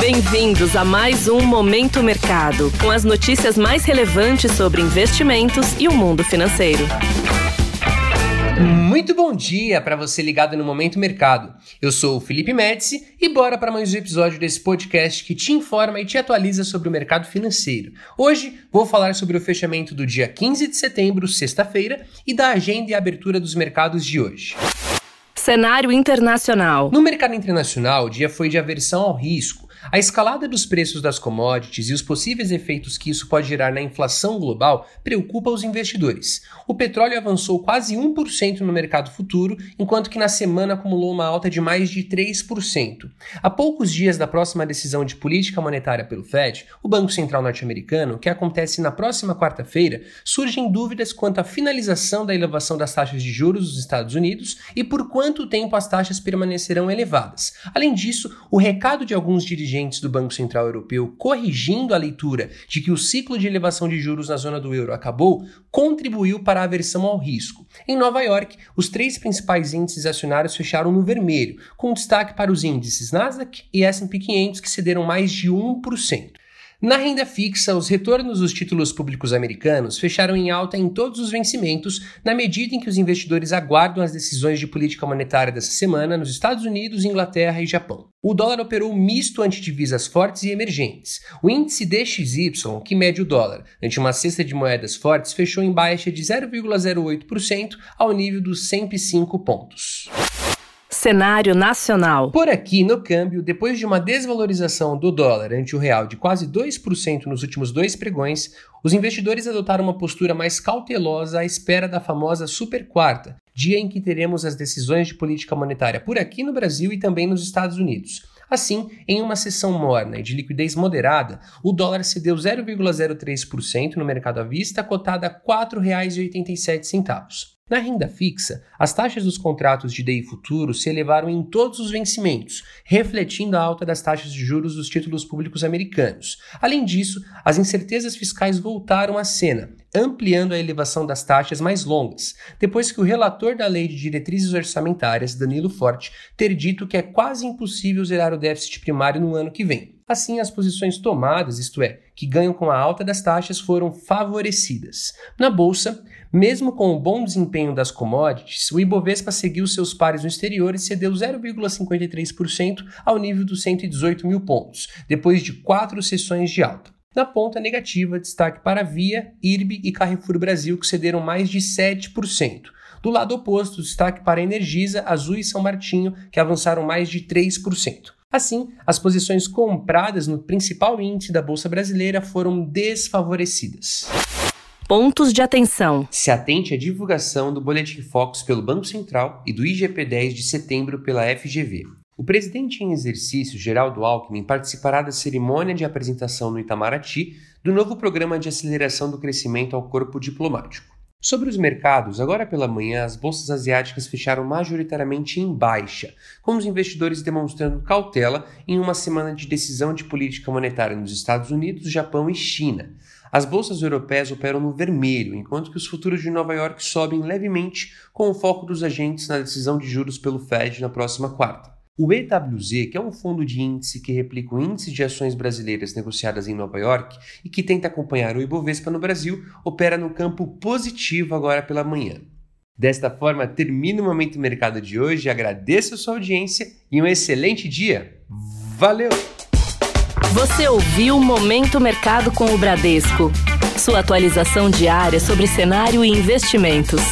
Bem-vindos a mais um Momento Mercado, com as notícias mais relevantes sobre investimentos e o mundo financeiro. Muito bom dia para você ligado no Momento Mercado. Eu sou o Felipe Médici e bora para mais um episódio desse podcast que te informa e te atualiza sobre o mercado financeiro. Hoje vou falar sobre o fechamento do dia 15 de setembro, sexta-feira, e da agenda e abertura dos mercados de hoje. Cenário internacional. No mercado internacional, o dia foi de aversão ao risco. A escalada dos preços das commodities e os possíveis efeitos que isso pode gerar na inflação global preocupa os investidores. O petróleo avançou quase 1% no mercado futuro, enquanto que na semana acumulou uma alta de mais de 3%. A poucos dias da próxima decisão de política monetária pelo Fed, o Banco Central norte-americano, que acontece na próxima quarta-feira, surgem dúvidas quanto à finalização da elevação das taxas de juros dos Estados Unidos e por quanto tempo as taxas permanecerão elevadas. Além disso, o recado de alguns dirigentes dirigentes do Banco Central Europeu corrigindo a leitura de que o ciclo de elevação de juros na zona do euro acabou, contribuiu para a aversão ao risco. Em Nova York, os três principais índices acionários fecharam no vermelho, com destaque para os índices Nasdaq e S&P 500 que cederam mais de 1%. Na renda fixa, os retornos dos títulos públicos americanos fecharam em alta em todos os vencimentos, na medida em que os investidores aguardam as decisões de política monetária dessa semana nos Estados Unidos, Inglaterra e Japão. O dólar operou misto ante divisas fortes e emergentes. O índice DXY, que mede o dólar ante uma cesta de moedas fortes, fechou em baixa de 0,08% ao nível dos 105 pontos. Cenário nacional. Por aqui, no câmbio, depois de uma desvalorização do dólar ante o real de quase 2% nos últimos dois pregões, os investidores adotaram uma postura mais cautelosa à espera da famosa super quarta, dia em que teremos as decisões de política monetária por aqui no Brasil e também nos Estados Unidos. Assim, em uma sessão morna e de liquidez moderada, o dólar cedeu 0,03% no mercado à vista, cotada a R$ 4,87. Na renda fixa, as taxas dos contratos de DI futuro se elevaram em todos os vencimentos, refletindo a alta das taxas de juros dos títulos públicos americanos. Além disso, as incertezas fiscais voltaram à cena, ampliando a elevação das taxas mais longas, depois que o relator da Lei de Diretrizes Orçamentárias, Danilo Forte, ter dito que é quase impossível zerar o déficit primário no ano que vem. Assim, as posições tomadas, isto é, que ganham com a alta das taxas, foram favorecidas. Na bolsa, mesmo com o bom desempenho das commodities, o Ibovespa seguiu seus pares no exterior e cedeu 0,53% ao nível dos 118 mil pontos, depois de quatro sessões de alta. Na ponta negativa, destaque para Via, IRB e Carrefour Brasil, que cederam mais de 7%. Do lado oposto, destaque para Energisa, Azul e São Martinho, que avançaram mais de 3%. Assim, as posições compradas no principal índice da Bolsa Brasileira foram desfavorecidas. Pontos de atenção. Se atente à divulgação do Boletim Focus pelo Banco Central e do IGP-10 de setembro pela FGV. O presidente em exercício, Geraldo Alckmin, participará da cerimônia de apresentação no Itamaraty do novo programa de aceleração do crescimento ao corpo diplomático. Sobre os mercados, agora pela manhã as bolsas asiáticas fecharam majoritariamente em baixa, com os investidores demonstrando cautela em uma semana de decisão de política monetária nos Estados Unidos, Japão e China. As bolsas europeias operam no vermelho, enquanto que os futuros de Nova York sobem levemente, com o foco dos agentes na decisão de juros pelo Fed na próxima quarta. O EWZ, que é um fundo de índice que replica o índice de ações brasileiras negociadas em Nova York e que tenta acompanhar o Ibovespa no Brasil, opera no campo positivo agora pela manhã. Desta forma, termina o Momento Mercado de hoje, agradeço a sua audiência e um excelente dia. Valeu! Você ouviu Momento Mercado com o Bradesco. Sua atualização diária sobre cenário e investimentos.